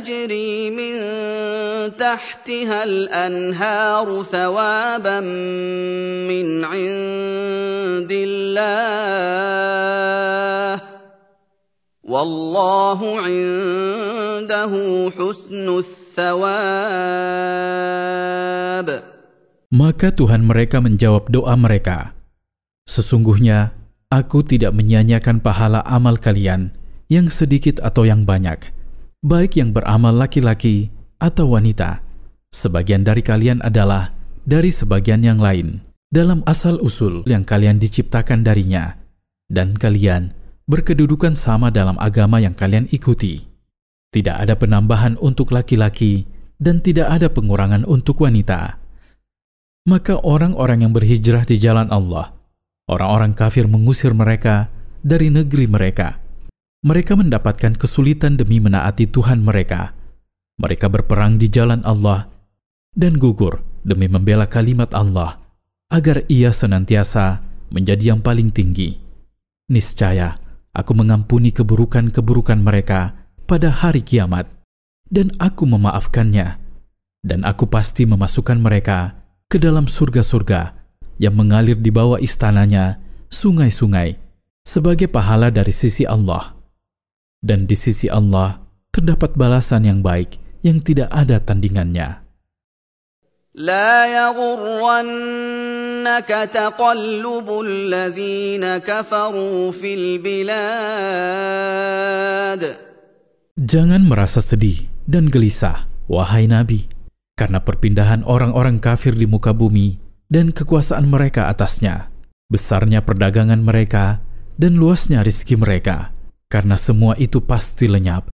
تجري من تحتها الانهار ثوابا من عند الله والله عنده حسن الثواب Maka Tuhan mereka menjawab doa mereka. Sesungguhnya, aku tidak menyanyiakan pahala amal kalian, yang sedikit atau yang banyak, baik yang beramal laki-laki atau wanita. Sebagian dari kalian adalah dari sebagian yang lain, dalam asal-usul yang kalian diciptakan darinya, dan kalian berkedudukan sama dalam agama yang kalian ikuti. Tidak ada penambahan untuk laki-laki, dan tidak ada pengurangan untuk wanita. Maka orang-orang yang berhijrah di jalan Allah Orang-orang kafir mengusir mereka dari negeri mereka. Mereka mendapatkan kesulitan demi menaati Tuhan mereka. Mereka berperang di jalan Allah dan gugur demi membela kalimat Allah agar ia senantiasa menjadi yang paling tinggi. Niscaya aku mengampuni keburukan-keburukan mereka pada hari kiamat dan aku memaafkannya dan aku pasti memasukkan mereka ke dalam surga-surga yang mengalir di bawah istananya sungai-sungai sebagai pahala dari sisi Allah Dan di sisi Allah terdapat balasan yang baik yang tidak ada tandingannya. لا يغرنك تقلب الذين كفروا في البلاد Jangan merasa sedih dan gelisah, wahai Nabi, karena perpindahan orang-orang kafir di muka bumi dan kekuasaan mereka atasnya, besarnya perdagangan mereka, dan luasnya rizki mereka, karena semua itu pasti lenyap,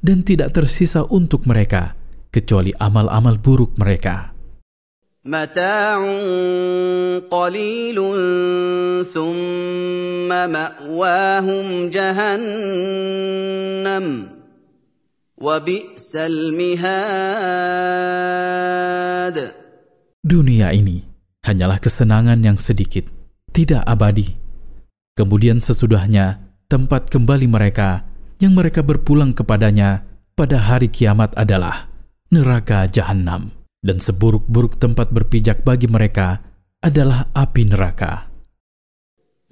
dan tidak tersisa untuk mereka, kecuali amal-amal buruk mereka. متاع قليل ثم ماواهم جهنم وبئس المهاد Dunia ini hanyalah kesenangan yang sedikit, tidak abadi. Kemudian sesudahnya, tempat kembali mereka yang mereka berpulang kepadanya pada hari kiamat adalah neraka jahanam. Dan seburuk-buruk tempat berpijak bagi mereka adalah api neraka.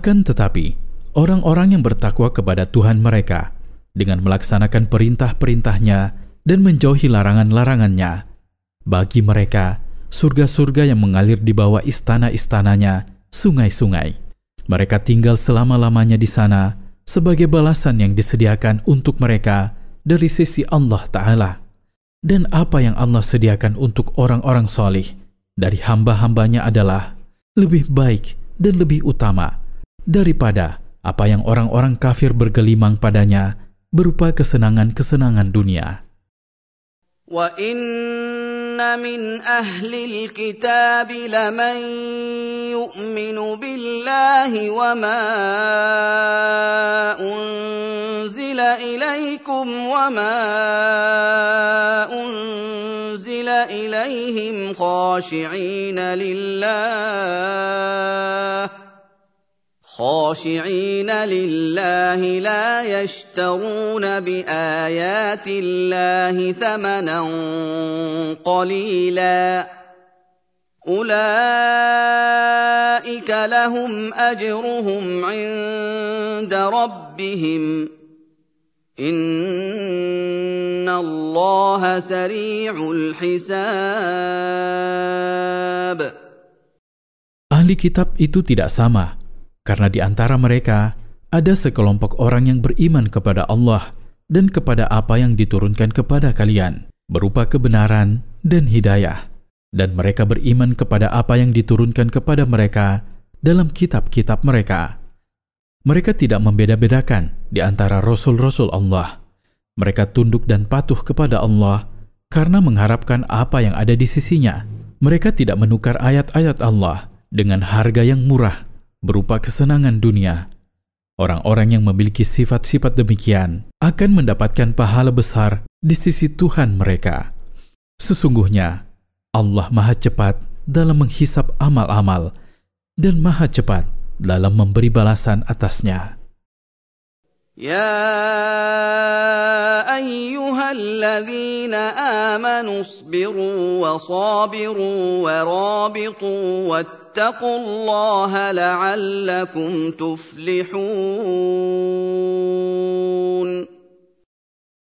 Akan tetapi, orang-orang yang bertakwa kepada Tuhan mereka dengan melaksanakan perintah-perintahnya dan menjauhi larangan-larangannya, bagi mereka surga-surga yang mengalir di bawah istana-istananya, sungai-sungai. Mereka tinggal selama-lamanya di sana sebagai balasan yang disediakan untuk mereka dari sisi Allah Ta'ala. Dan apa yang Allah sediakan untuk orang-orang solih dari hamba-hambanya adalah lebih baik dan lebih utama daripada apa yang orang-orang kafir bergelimang padanya berupa kesenangan-kesenangan dunia. Wa inna min ahli kitab laman yu'minu billahi wa ma unzila ilaikum wa ma unzila ilayhim khashi'ina lillah خاشعين لله لا يشترون بآيات الله ثمنا قليلا. أولئك لهم أجرهم عند ربهم. إن الله سريع الحساب. Ahli kitab itu tidak sama, karena di antara mereka ada sekelompok orang yang beriman kepada Allah dan kepada apa yang diturunkan kepada kalian, berupa kebenaran dan hidayah. Dan mereka beriman kepada apa yang diturunkan kepada mereka dalam kitab-kitab mereka. Mereka tidak membeda-bedakan di antara rasul-rasul Allah. Mereka tunduk dan patuh kepada Allah karena mengharapkan apa yang ada di sisinya. Mereka tidak menukar ayat-ayat Allah dengan harga yang murah berupa kesenangan dunia. Orang-orang yang memiliki sifat-sifat demikian akan mendapatkan pahala besar di sisi Tuhan mereka. Sesungguhnya, Allah Maha Cepat dalam menghisap amal-amal dan Maha Cepat dalam memberi balasan atasnya. يا ايها الذين امنوا اصبروا وصابروا ورابطوا واتقوا الله لعلكم تفلحون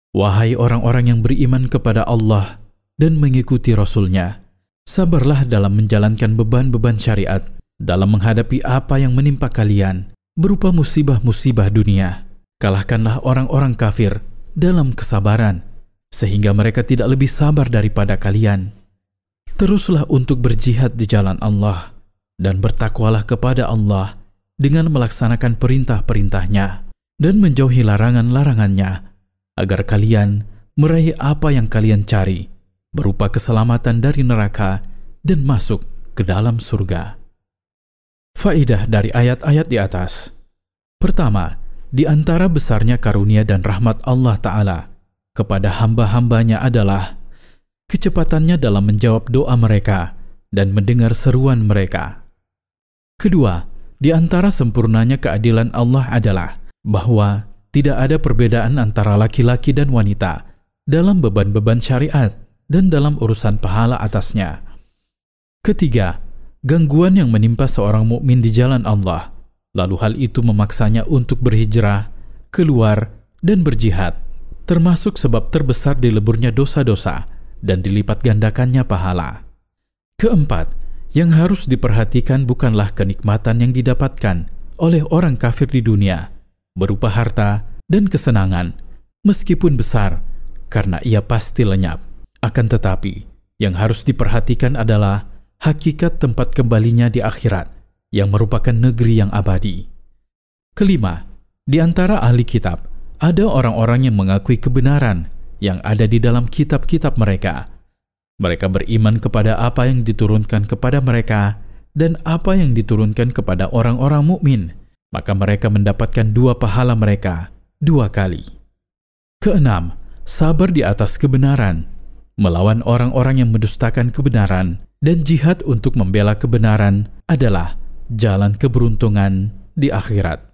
Wahai orang-orang yang beriman kepada Allah dan mengikuti Rasul-Nya, sabarlah dalam menjalankan beban-beban syariat dalam menghadapi apa yang menimpa kalian berupa musibah-musibah dunia. Kalahkanlah orang-orang kafir dalam kesabaran, sehingga mereka tidak lebih sabar daripada kalian. Teruslah untuk berjihad di jalan Allah, dan bertakwalah kepada Allah dengan melaksanakan perintah-perintahnya dan menjauhi larangan-larangannya, agar kalian meraih apa yang kalian cari, berupa keselamatan dari neraka dan masuk ke dalam surga. Faidah dari ayat-ayat di atas. Pertama, di antara besarnya karunia dan rahmat Allah Ta'ala kepada hamba-hambanya adalah kecepatannya dalam menjawab doa mereka dan mendengar seruan mereka. Kedua, di antara sempurnanya keadilan Allah adalah bahwa tidak ada perbedaan antara laki-laki dan wanita dalam beban-beban syariat dan dalam urusan pahala atasnya. Ketiga, gangguan yang menimpa seorang mukmin di jalan Allah, lalu hal itu memaksanya untuk berhijrah, keluar, dan berjihad, termasuk sebab terbesar di leburnya dosa-dosa dan dilipat gandakannya pahala. Keempat, yang harus diperhatikan bukanlah kenikmatan yang didapatkan oleh orang kafir di dunia, berupa harta dan kesenangan, meskipun besar, karena ia pasti lenyap. Akan tetapi, yang harus diperhatikan adalah hakikat tempat kembalinya di akhirat, yang merupakan negeri yang abadi. Kelima, di antara ahli kitab, ada orang-orang yang mengakui kebenaran yang ada di dalam kitab-kitab mereka. Mereka beriman kepada apa yang diturunkan kepada mereka dan apa yang diturunkan kepada orang-orang mukmin, maka mereka mendapatkan dua pahala mereka dua kali. Keenam, sabar di atas kebenaran, melawan orang-orang yang mendustakan kebenaran dan jihad untuk membela kebenaran adalah jalan keberuntungan di akhirat.